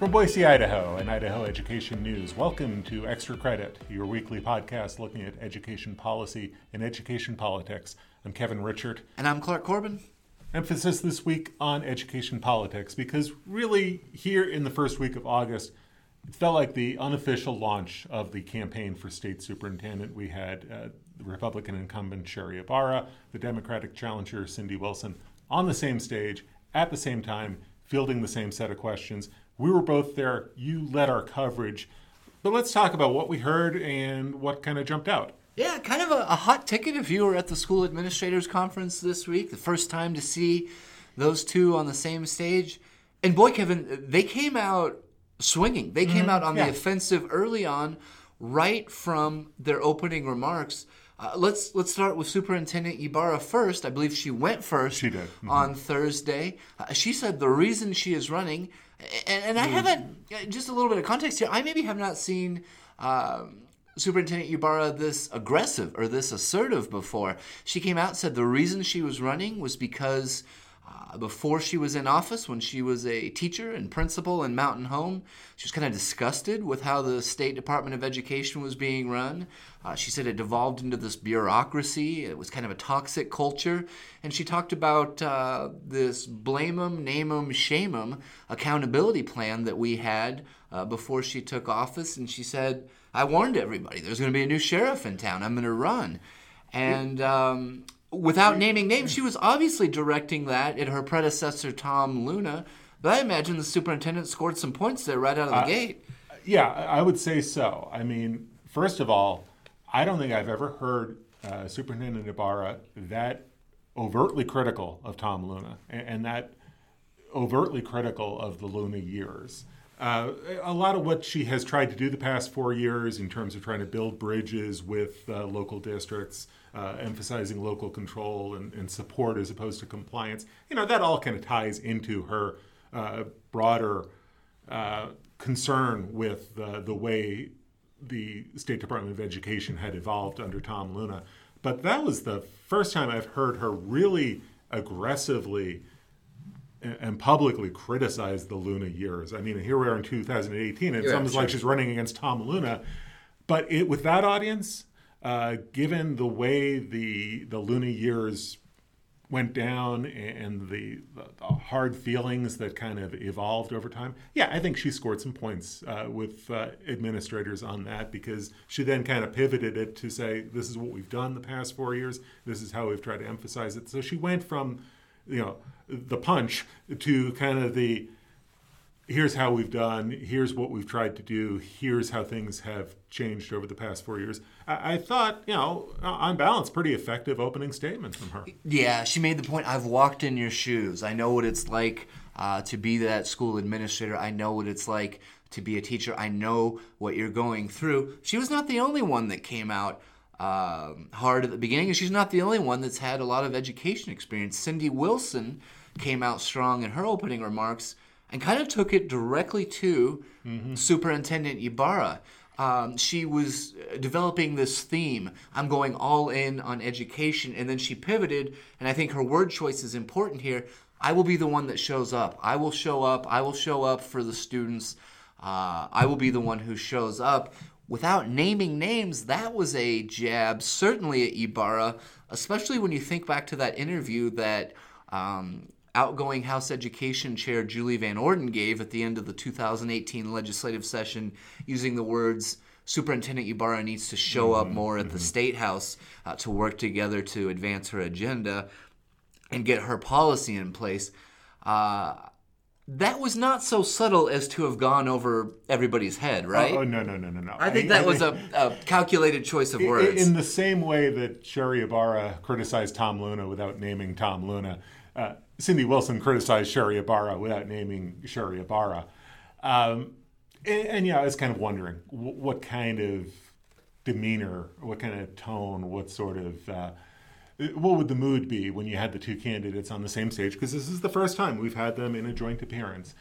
From Boise, Idaho, and Idaho Education News, welcome to Extra Credit, your weekly podcast looking at education policy and education politics. I'm Kevin Richert. And I'm Clark Corbin. Emphasis this week on education politics because, really, here in the first week of August, it felt like the unofficial launch of the campaign for state superintendent. We had uh, the Republican incumbent Sherri Ybarra, the Democratic challenger Cindy Wilson on the same stage at the same time, fielding the same set of questions. We were both there. You led our coverage. But let's talk about what we heard and what kind of jumped out. Yeah, kind of a, a, hot ticket if you were at the school administrators conference this week, the first time to see those two on the same stage. And boy, Kevin, they came out swinging. They came mm-hmm. out on yeah. the offensive early on, right from their opening remarks. Uh, let's let's start with Superintendent Ybarra first. I believe she went first. She did mm-hmm. on Thursday. Uh, she said the reason she is running, and, and I mm-hmm. haven't uh, just a little bit of context here. I maybe have not seen. Um, Superintendent Ybarra this aggressive or this assertive before. She came out said the reason she was running was because before she was in office, when she was a teacher and principal in Mountain Home, she was kind of disgusted with how the State Department of Education was being run. Uh, she said it devolved into this bureaucracy. It was kind of a toxic culture. And she talked about uh, this blame them, name them, shame them accountability plan that we had uh, before she took office. And she said, I warned everybody there's going to be a new sheriff in town. I'm going to run. And um, without naming names, she was obviously directing that at her predecessor, Tom Luna. But I imagine the superintendent scored some points there right out of the uh, gate. Yeah, I would say so. I mean, first of all, I don't think I've ever heard uh, Superintendent Ybarra that overtly critical of Tom Luna and, and that overtly critical of the Luna years. Uh, a lot of what she has tried to do the past four years in terms of trying to build bridges with uh, local districts, uh, emphasizing local control and, and, support as opposed to compliance, you know, that all kind of ties into her uh, broader uh, concern with the way the State Department of Education had evolved under Tom Luna. But that was the first time I've heard her really aggressively and publicly criticize the Luna years. I mean, here we are in 2018, and yeah, it's almost sure. like she's running against Tom Luna. But it, with that audience, uh, given the way the the Luna years went down and the, the, hard feelings that kind of evolved over time, yeah, I think she scored some points uh, with uh, administrators on that because she then kind of pivoted it to say, this is what we've done the past four years, this is how we've tried to emphasize it. So she went from, you know, the punch to kind of the here's how we've done, here's what we've tried to do, here's how things have changed over the past four years. I, I thought, you know, on balance, pretty effective opening statement from her. Yeah, she made the point I've walked in your shoes. I know what it's like uh, to be that school administrator. I know what it's like to be a teacher. I know what you're going through. She was not the only one that came out. Um, hard at the beginning, and she's not the only one that's had a lot of education experience. Cindy Wilson came out strong in her opening remarks and kind of took it directly to mm-hmm. Superintendent Ybarra. Um, she was developing this theme. I'm going all in on education. And then she pivoted, and I think her word choice is important here. I will be the one that shows up. I will show up. I will show up for the students. Uh, I will be the one who shows up. Without naming names, that was a jab, certainly at Ybarra especially when you think back to that interview that um, outgoing House Education Chair Julie Van Orden gave at the end of the 2018 legislative session using the words, Superintendent Ybarra needs to show up mm-hmm. more at the mm-hmm. State House uh, to work together to advance her agenda and get her policy in place. Uh, that was not so subtle as to have gone over everybody's head, right? Oh, oh no, no, no, no, no. I think that I, was a, a, calculated choice of words. In the same way that Sherri Ybarra criticized Tom Luna without naming Tom Luna, uh, Cindy Wilson criticized Sherri Ybarra without naming Sherri Ybarra. Um, and, and, yeah, I was kind of wondering w- what kind of demeanor, what kind of tone, what sort of, uh, what would the mood be when you had the two candidates on the same stage? Because this is the first time we've had them in a joint appearance.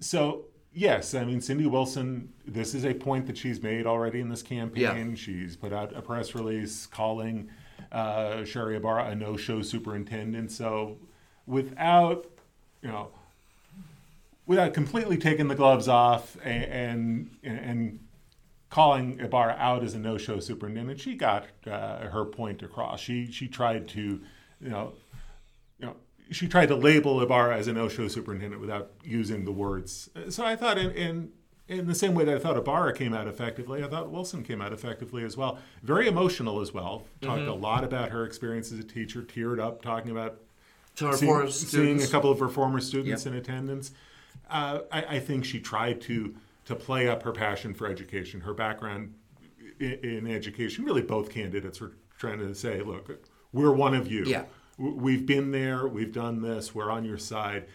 So, yes, I mean, Cindy Wilson, this is a point that she's made already in this campaign. Yeah. She's put out a press release calling uh, Sherri Ybarra a no show superintendent. So, without, you know, without completely taking the gloves off and and, and calling Ybarra out as a no-show superintendent, she got uh, her point across. She she tried to, you know, you know, she tried to label Ybarra as a no-show superintendent without using the words. So I thought in, in in the same way that I thought Ybarra came out effectively, I thought Wilson came out effectively as well. Very emotional as well. Talked a lot about her experience as a teacher, teared up talking about To our seeing, seeing a couple of her former students Yep. in attendance. Uh, I, I think she tried to to play up her passion for education, her background in, in education. Really, both candidates were trying to say, "Look, we're one of you. Yeah. We've been there. We've done this. We're on your side."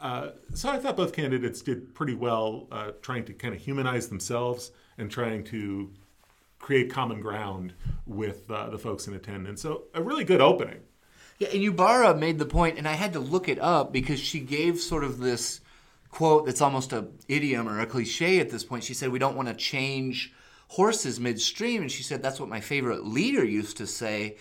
Uh, so I thought both candidates did pretty well, uh, trying to kind of humanize themselves and trying to create common ground with uh, the folks in attendance. So a really good opening. Yeah, and Ybarra made the point, and I had to look it up because she gave sort of this quote that's almost a idiom or a cliche at this point. She said, "We don't want to change horses midstream," and she said that's what my favorite leader used to say.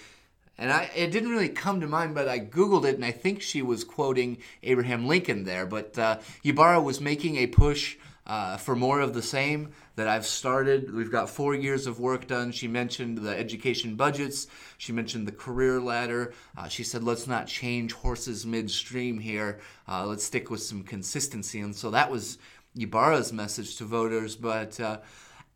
And I, it didn't really come to mind, but I Googled it, and I think she was quoting Abraham Lincoln there. But uh, Ybarra was making a push uh, for more of the same that I've started. We've got four years of work done. She mentioned the education budgets. She mentioned the career ladder. Uh, she said, let's not change horses midstream here. Uh, let's stick with some consistency. And so that was Ybarra's message to voters. But uh,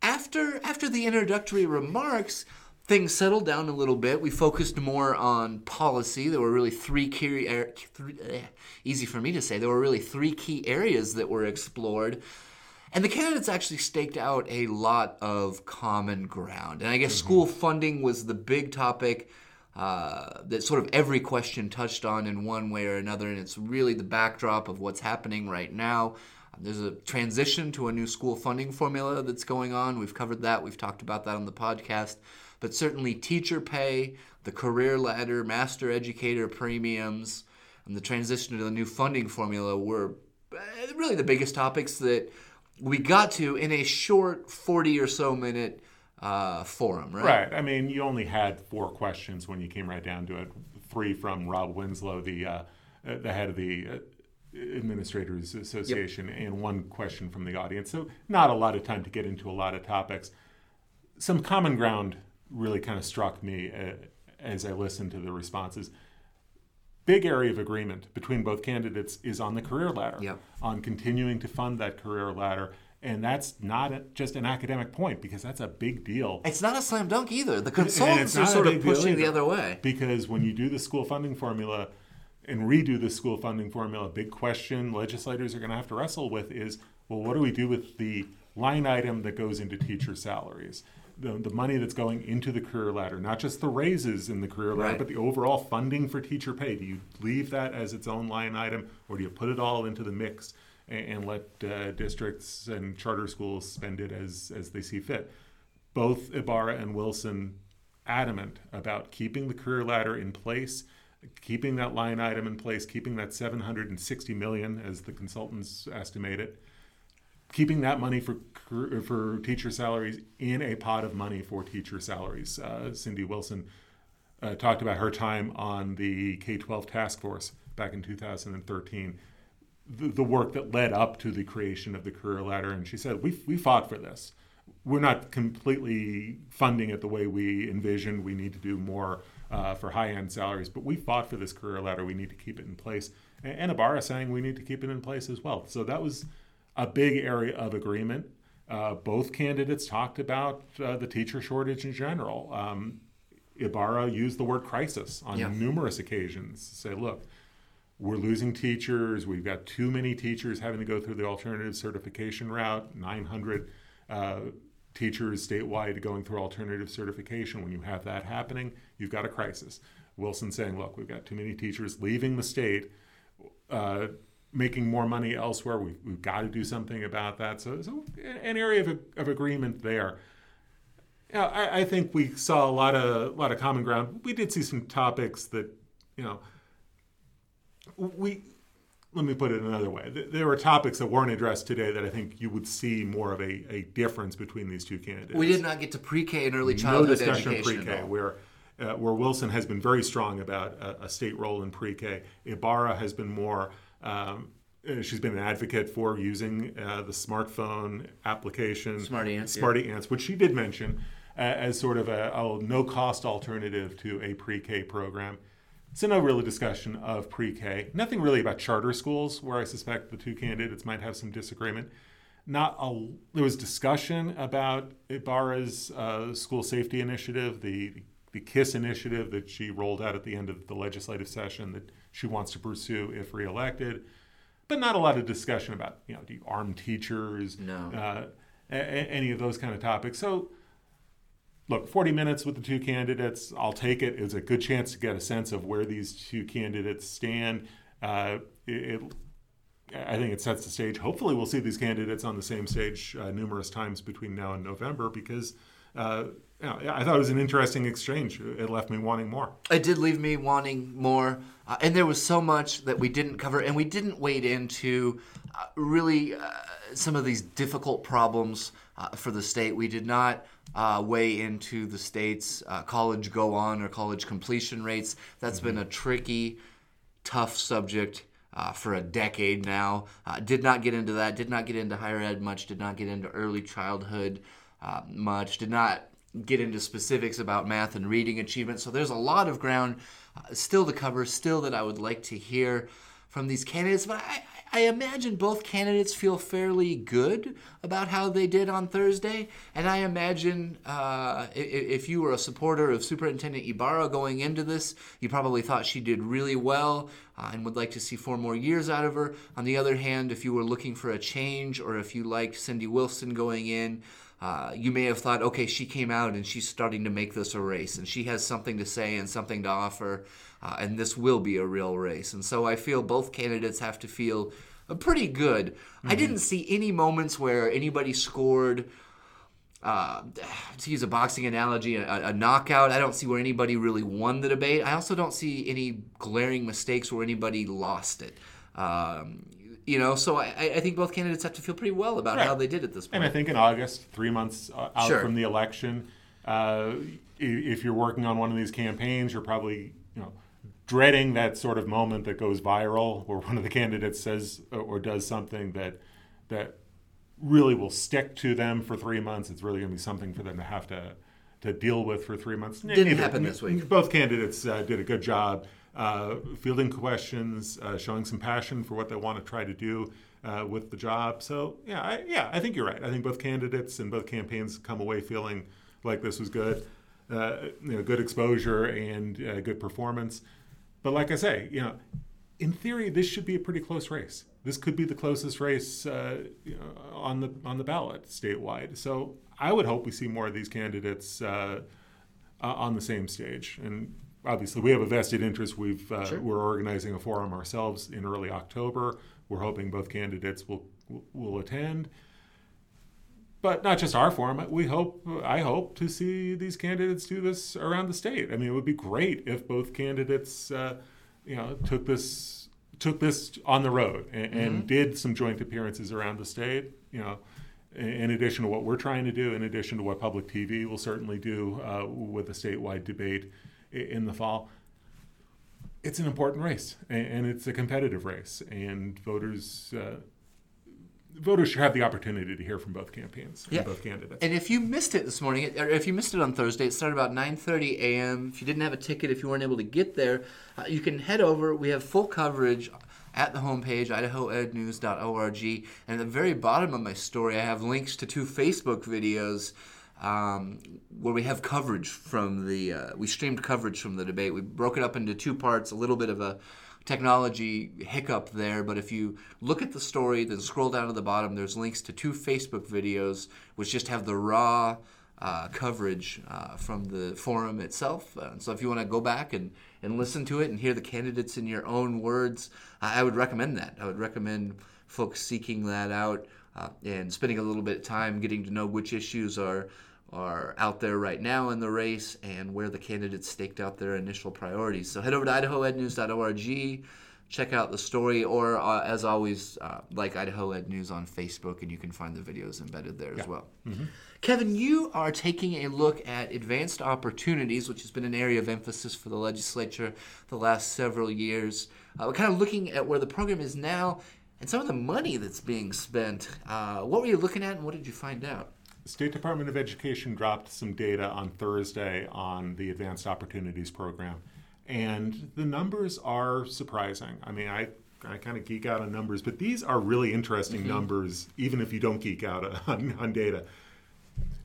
after after the introductory remarks, things settled down a little bit. We focused more on policy. There were really three key, er, three, eh, easy for me to say. There were really three key areas that were explored. And the candidates actually staked out a lot of common ground. And I guess school funding was the big topic uh, that sort of every question touched on in one way or another. And it's really the backdrop of what's happening right now. There's a transition to a new school funding formula that's going on. We've covered that. We've talked about that on the podcast. But certainly, teacher pay, the career ladder, master educator premiums, and the transition to the new funding formula were uh, really the biggest topics that we got to in a short 40 or so minute uh, forum, right? Right. I mean, you only had four questions when you came right down to it. Three from Rob Winslow, the uh, the head of the uh, Administrators Association, and one question from the audience. So not a lot of time to get into a lot of topics. Some common ground really kind of struck me uh, as I listened to the responses. Big area of agreement between both candidates is on the career ladder, Yep. on continuing to fund that career ladder. And that's not a, just an academic point because that's a big deal It's not a slam dunk either. The consultants are sort of pushing the other way. Because when you do the school funding formula and redo the school funding formula, a big question legislators are going to have to wrestle with is well, what do we do with the line item that goes into teacher salaries? The, the money that's going into the career ladder, not just the raises in the career ladder, Right. but the overall funding for teacher pay. Do you leave that as its own line item, or do you put it all into the mix and, and let uh, districts and charter schools spend it as, as they see fit? both Ybarra and Wilson adamant about keeping the career ladder in place, keeping that line item in place, keeping that 760 million as the consultants estimate it, keeping that money for for teacher salaries in a pot of money for teacher salaries. Uh, Cindy Wilson uh, talked about her time on the K 12 task force back in 2013, the, the work that led up to the creation of the career ladder. And she said, we, we fought for this. We're not completely funding it the way we envisioned. We need to do more uh, for high end salaries, but we fought for this career ladder. We need to keep it in place. And, and Ybarra saying we need to keep it in place as well. So that was a big area of agreement. Uh, both candidates talked about uh, the teacher shortage in general. Um, Ybarra used the word crisis on Yeah. numerous occasions to say, look, we're losing teachers. We've got too many teachers having to go through the alternative certification route. 900 uh, teachers statewide going through alternative certification. When you have that happening, you've got a crisis. Wilson saying, look, we've got too many teachers leaving the state, uh, making more money elsewhere. We've, we've got to do something about that. So, so an area of, of agreement there. Yeah, I, I think we saw a lot of a lot of common ground. We did see some topics that, you know, we. Let me put it another way. There were topics that weren't addressed today that I think you would see more of a, a difference between these two candidates. We did not get to pre-K and early no childhood discussion of education. pre-K, where uh, where Wilson has been very strong about a, a state role in pre-K. Ybarra has been more um, she's been an advocate for using uh, the smartphone application, Smarty Ants, yeah. Ants, which she did mention uh, as sort of a, a no-cost alternative to a pre-K program. So no really discussion of pre-K. Nothing really about charter schools, where I suspect the two candidates might have some disagreement. Not a, there was discussion about Ybarra's uh, school safety initiative, the the KISS initiative that she rolled out at the end of the legislative session that she wants to pursue if reelected, but not a lot of discussion about you know do you arm teachers, No. uh, a- a- any of those kind of topics. So look, 40 minutes with the two candidates, I'll take it. It was a good chance to get a sense of where these two candidates stand. Uh, it, it- I think it sets the stage. Hopefully, we'll see these candidates on the same stage uh, numerous times between now and November because uh, you know, I thought it was an interesting exchange. It left me wanting more. It did leave me wanting more, uh, and there was so much that we didn't cover, and we didn't wade into uh, really uh, some of these difficult problems uh, for the state. We did not uh, weigh into the state's uh, college go on or college completion rates. That's been a tricky, tough subject. Uh, for a decade now, uh, did not get into that. Did not get into higher ed much. Did not get into early childhood uh, much. Did not get into specifics about math and reading achievement. So there's a lot of ground uh, still to cover, still that I would like to hear from these candidates. But I, I imagine both candidates feel fairly good about how they did on Thursday. And I imagine uh, if you were a supporter of Superintendent Ybarra going into this, you probably thought she did really well uh, and would like to see four more years out of her. On the other hand, if you were looking for a change or if you liked Cindy Wilson going in, uh, you may have thought, okay, she came out and she's starting to make this a race, and she has something to say and something to offer, uh, and this will be a real race. And so I feel both candidates have to feel uh, pretty good. I didn't see any moments where anybody scored. Uh, to use a boxing analogy, a, a knockout. I don't see where anybody really won the debate. I also don't see any glaring mistakes where anybody lost it. Um, you know, so I, I think both candidates have to feel pretty well about Right. how they did at this point. And I think in August, three months uh, out Sure. from the election, uh, if you're working on one of these campaigns, you're probably you know dreading that sort of moment that goes viral, where one of the candidates says or- or does something that that really will stick to them for three months. It's really going to be something for them to have to to deal with for three months. Didn't happen this week. Both candidates uh, did a good job uh, fielding questions, uh, showing some passion for what they want to try to do uh, with the job. So yeah, I, yeah, I think you're right. I think both candidates and both campaigns come away feeling like this was good, uh, you know, good exposure and uh, good performance. But like I say, you know, in theory, this should be a pretty close race. This could be the closest race uh, you know, on the on the ballot statewide. So I would hope we see more of these candidates uh, uh, on the same stage. And obviously, we have a vested interest. We've uh, Sure. we're organizing a forum ourselves in early October. We're hoping both candidates will will attend. But not just our forum. We hope. I hope to see these candidates do this around the state. I mean, it would be great if both candidates, uh, you know, took this took this on the road and, and did some joint appearances around the state. You know, in addition to what we're trying to do, in addition to what public TV will certainly do uh, with a statewide debate in the fall. It's an important race, and it's a competitive race, and voters uh, voters should have the opportunity to hear from both campaigns Yeah. and both candidates. And if you missed it this morning, or if you missed it on Thursday, it started about 9:30 a.m. If you didn't have a ticket, if you weren't able to get there, uh, you can head over. We have full coverage at the homepage, idahoednews.org. And at the very bottom of my story, I have links to two Facebook videos um, where we have coverage from the. Uh, we streamed coverage from the debate. We broke it up into two parts. A little bit of a technology hiccup there, but if you look at the story, then scroll down to the bottom, there's links to two Facebook videos which just have the raw uh, coverage uh, from the forum itself. Uh, so if you want to go back and, and listen to it and hear the candidates in your own words, I I would recommend that. I would recommend folks seeking that out uh, and spending a little bit of time getting to know which issues are are out there right now in the race and where the candidates staked out their initial priorities. So head over to idahoednews.org, check out the story, or uh, as always, uh, like Idaho Ed News on Facebook, and you can find the videos embedded there as well. Kevin, you are taking a look at advanced opportunities, which has been an area of emphasis for the legislature the last several years. Uh, we're kind of looking at where the program is now and some of the money that's being spent. Uh, what were you looking at, and what did you find out? The State Department of Education dropped some data on Thursday on the Advanced Opportunities Program, and the numbers are surprising. I mean, I I kind of geek out on numbers, but these are really interesting mm-hmm. numbers, even if you don't geek out on, on data.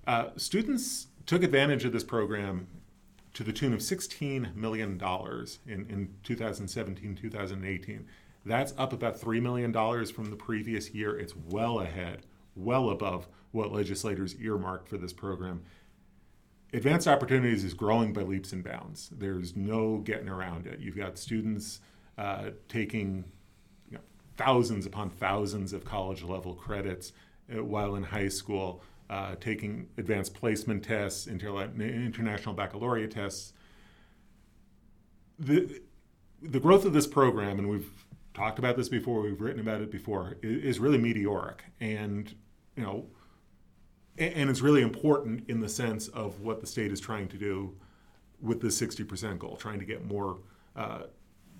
Uh, students took advantage of this program to the tune of $16 million in, in 2017 2018. That's up about $3 million from the previous year. It's well ahead, well above what legislators earmarked for this program. Advanced Opportunities is growing by leaps and bounds. There's no getting around it. You've got students uh, taking you know, thousands upon thousands of college level credits uh, while in high school, uh, taking advanced placement tests, international baccalaureate tests. The, the growth of this program, and we've talked about this before, we've written about it before, is really meteoric. And, you know, and it's really important in the sense of what the state is trying to do with the 60% goal, trying to get more uh,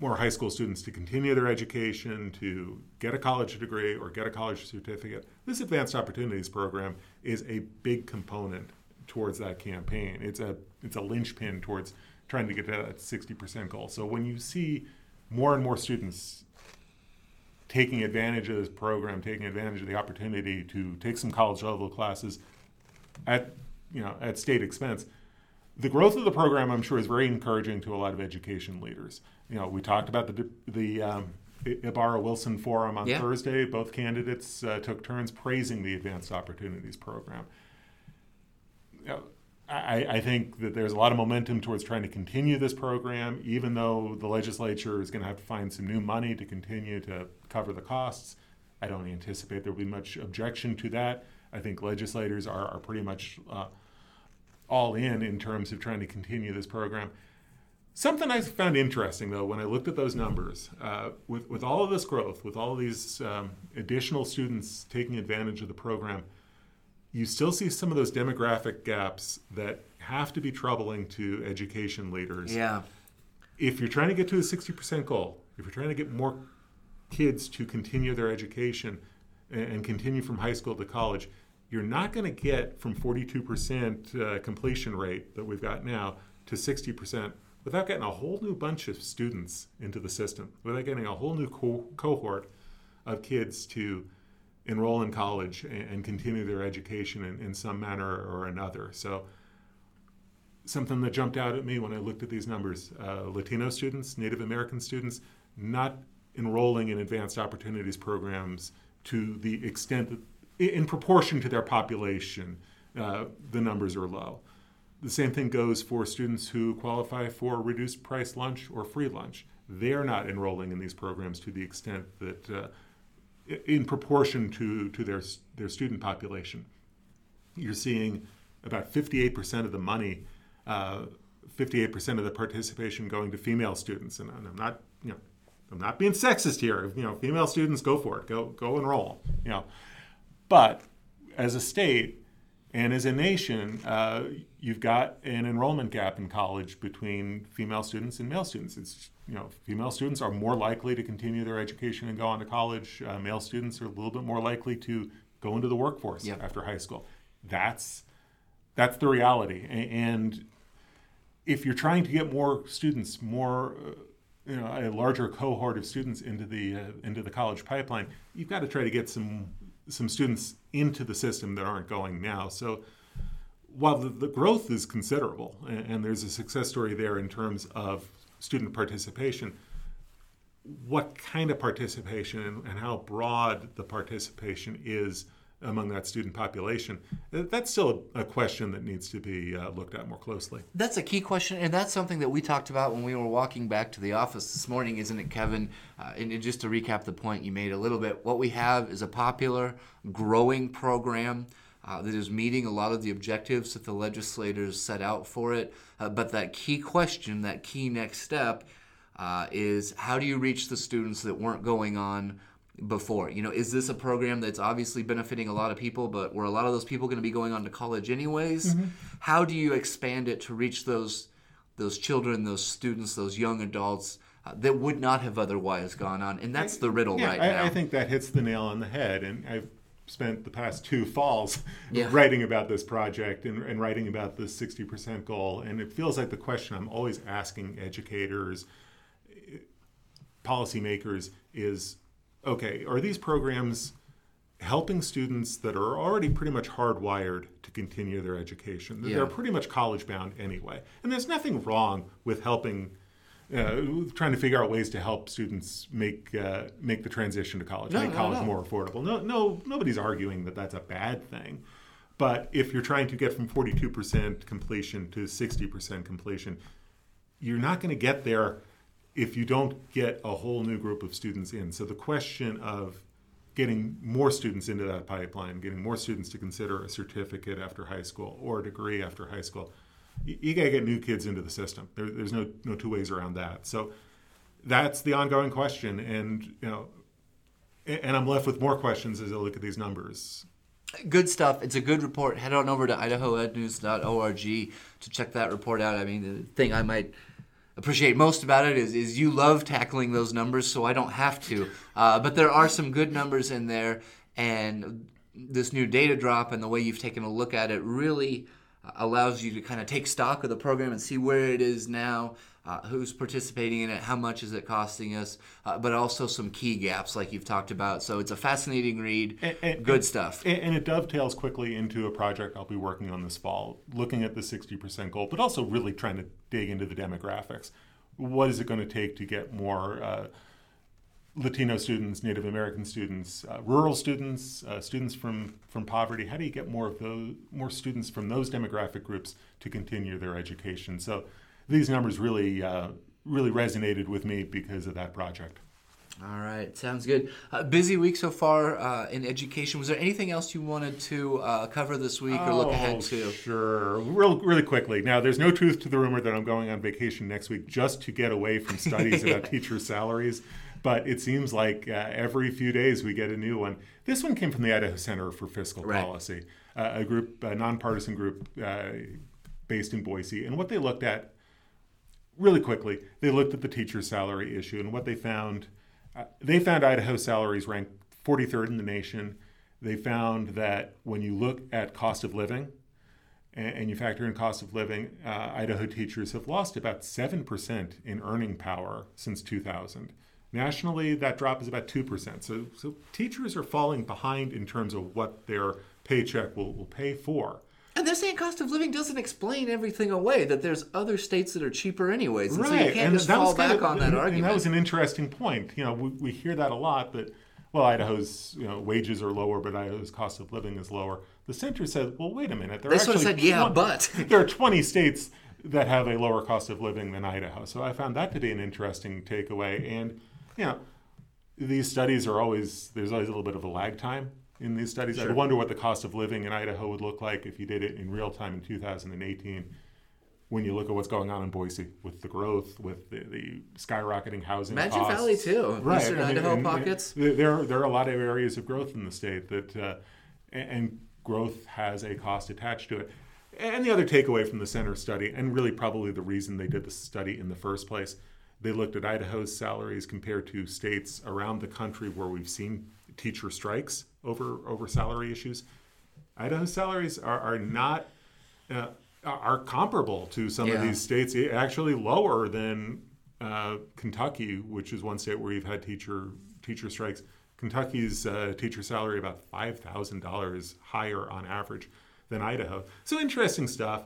more high school students to continue their education, to get a college degree or get a college certificate. This Advanced Opportunities Program is a big component towards that campaign. It's a it's a linchpin towards trying to get to that 60% goal. So when you see more and more students taking advantage of this program, taking advantage of the opportunity to take some college level classes at you know at state expense. The growth of the program, I'm sure, is very encouraging to a lot of education leaders. You know, we talked about the the um, Ybarra Wilson Forum on yeah. Thursday. Both candidates uh, took turns praising the Advanced Opportunities Program. You know, I, I, think that there's a lot of momentum towards trying to continue this program, even though the legislature is going to have to find some new money to continue to cover the costs. I don't anticipate there will be much objection to that. I think legislators are, are pretty much uh, all in in terms of trying to continue this program. Something I found interesting, though, when I looked at those numbers, uh, with, with all of this growth, with all of these um, additional students taking advantage of the program, you still see some of those demographic gaps that have to be troubling to education leaders. Yeah. If you're trying to get to a 60% goal, if you're trying to get more kids to continue their education and continue from high school to college, you're not going to get from 42% uh, completion rate that we've got now to 60% without getting a whole new bunch of students into the system, without getting a whole new co- cohort of kids to enroll in college and, and continue their education in, in, some manner or another. So, something that jumped out at me when I looked at these numbers uh, Latino students, Native American students, not enrolling in advanced opportunities programs to the extent that, in proportion to their population, uh, the numbers are low. The same thing goes for students who qualify for reduced price lunch or free lunch. They're not enrolling in these programs to the extent that uh, in proportion to, to their, their student population. You're seeing about 58% of the money, uh, 58% of the participation going to female students. And, I'm not, you know, I'm not being sexist here. You know, female students, go for it. Go, go enroll. You know, but as a state and as a nation, uh, you've got an enrollment gap in college between female students and male students. It's you know, female students are more likely to continue their education and go on to college. Uh, male students are a little bit more likely to go into the workforce yep. after high school. That's that's the reality. And if you're trying to get more students, more uh, you know, a larger cohort of students into the uh, into the college pipeline, you've got to try to get some some students into the system that aren't going now. So while the, the growth is considerable, and, and there's a success story there in terms of student participation, what kind of participation and, and, how broad the participation is among that student population, that's still a, question that needs to be uh, looked at more closely. That's a key question, and that's something that we talked about when we were walking back to the office this morning, isn't it, Kevin? Uh, and, and just to recap the point you made a little bit, what we have is a popular, growing program uh, that is meeting a lot of the objectives that the legislators set out for it. Uh, but that key question, that key next step, uh, is how do you reach the students that weren't going on before? You know, is this a program that's obviously benefiting a lot of people, but were a lot of those people going to be going on to college anyways? Mm-hmm. How do you expand it to reach those those children, those students, those young adults uh, that would not have otherwise gone on. And that's the riddle yeah, right I, now. I think that hits the nail on the head. And I've spent the past two falls Yeah. writing about this project and, and writing about the 60% goal. And it feels like the question I'm always asking educators, policymakers is okay, are these programs helping students that are already pretty much hardwired to continue their education? Yeah. They're pretty much college bound anyway. And there's nothing wrong with helping. Uh, trying to figure out ways to help students make uh, make the transition to college, No, make no, college no. more affordable. No, no, nobody's arguing that that's a bad thing. But if you're trying to get from 42% completion to 60% completion, you're not going to get there if you don't get a whole new group of students in. So the question of getting more students into that pipeline, getting more students to consider a certificate after high school or a degree after high school, you, you got to get new kids into the system. There, there's no no two ways around that. So that's the ongoing question, and you know, and I'm left with more questions as I look at these numbers. good stuff. It's a good report. Head on over to idahoednews.org to check that report out. I mean, the thing I might appreciate most about it is, is you love tackling those numbers, so I don't have to. Uh, but there are some good numbers in there, and this new data drop and the way you've taken a look at it really allows you to kind of take stock of the program and see where it is now. Uh, who's participating in it? How much is it costing us? Uh, but also some key gaps, like you've talked about. So it's a fascinating read. And- and- Good stuff. And, and it dovetails quickly into a project I'll be working on this fall, looking at the 60% goal, but also really trying to dig into the demographics. What is it going to take to get more uh, Latino students, Native American students, uh, rural students, uh, students from, from poverty? How do you get more of those, more students from those demographic groups to continue their education? So these numbers really, uh, really resonated with me because of that project. All right, sounds good. Uh, busy week so far uh, in education. Was there anything else you wanted to uh, cover this week or look ahead Oh, to? Sure. Real, really quickly. Now, there's no truth to the rumor that I'm going on vacation next week just to get away from studies about teacher salaries. But it seems like uh, every few days we get a new one. This one came from the Idaho Center for Fiscal Right. Policy, uh, a group, a nonpartisan group uh, based in Boise. And what they looked at really quickly, they looked at the teacher salary issue, and what they found, uh, they found Idaho salaries ranked 43rd in the nation. They found that when you look at cost of living, and, and you factor in cost of living, uh, Idaho teachers have lost about 7% in earning power since 2000. Nationally, that drop is about 2%. So, so teachers are falling behind in terms of what their paycheck will, will pay for. And they're saying cost of living doesn't explain everything away. That there's other states that are cheaper anyways, and so you can't just that was fall back of- on that and- argument. And that was an interesting point. You know, we, we hear that a lot that, well, Idaho's you know, wages are lower, but Idaho's cost of living is lower. The center said, well, wait a minute. There They are sort of actually said, yeah, 20 but. there are 20 states that have a lower cost of living than Idaho. So I found that to be an interesting takeaway. And, you know, these studies are always, there's always a little bit of a lag time in these studies. I wonder what the cost of living in Idaho would look like if you did it in real time in 2018 when you look at what's going on in Boise with the growth, with the, the skyrocketing housing Magic costs. Valley, too. Eastern I mean, Idaho and- pockets. and There, there are a lot of areas of growth in the state that, uh, and growth has a cost attached to it. And the other takeaway from the center study, and really probably the reason they did the study in the first place, they looked at Idaho's salaries compared to states around the country where we've seen teacher strikes over over salary issues. Idaho's salaries are, are not uh, are comparable to some of these states, eh, actually lower than uh, Kentucky, which is one state where we've had teacher teacher strikes. Kentucky's uh, teacher salary about five thousand dollars higher on average than Idaho. So interesting stuff.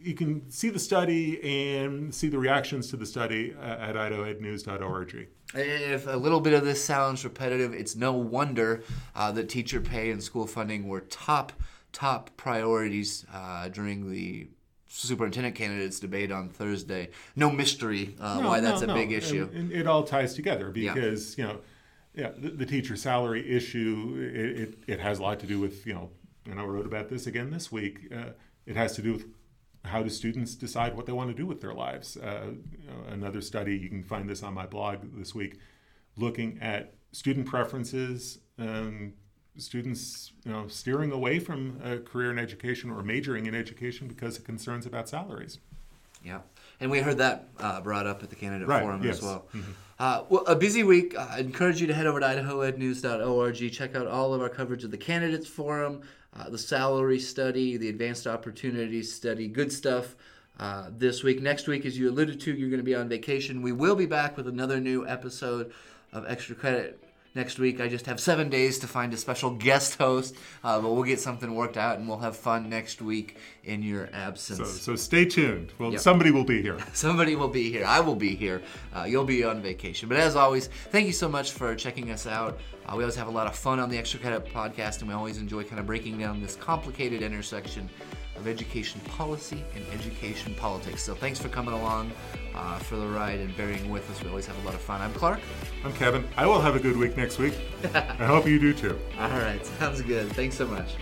You can see the study and see the reactions to the study at idahoednews.org. If a little bit of this sounds repetitive, it's no wonder uh, that teacher pay and school funding were top top priorities uh, during the superintendent candidates debate on Thursday. No mystery uh, No, why no, that's a no. big issue. And, and it all ties together Yeah. because you know, yeah, the, the teacher salary issue it, it, it has a lot to do with you know, and I wrote about this again this week. Uh, it has to do with how do students decide what they want to do with their lives. Uh, another study you can find this on my blog this week, looking at student preferences. Um, students you know steering away from a career in education or majoring in education because of concerns about salaries Yeah. And we heard that uh, brought up at the candidate Right, forum yes. as well. Uh, well, a busy week. Uh, I encourage you to head over to idahoednews.org. Check out all of our coverage of the candidates forum, uh, the salary study, the advanced opportunities study. Good stuff. Uh, this week. Next week, as you alluded to, you're going to be on vacation. We will be back with another new episode of Extra Credit next week. I just have seven days to find a special guest host, uh, but we'll get something worked out and we'll have fun next week in your absence. So, so stay tuned. Well, Yep. somebody will be here. Somebody will be here. I will be here. Uh, you'll be on vacation. But as always, thank you so much for checking us out. Uh, we always have a lot of fun on the Extra Credit podcast, and we always enjoy kind of breaking down this complicated intersection of education policy and education politics. So thanks for coming along uh, for the ride and bearing with us. We always have a lot of fun. I'm Clark. I'm Kevin. I will have a good week next week. I hope you do too. All right, sounds good. Thanks so much.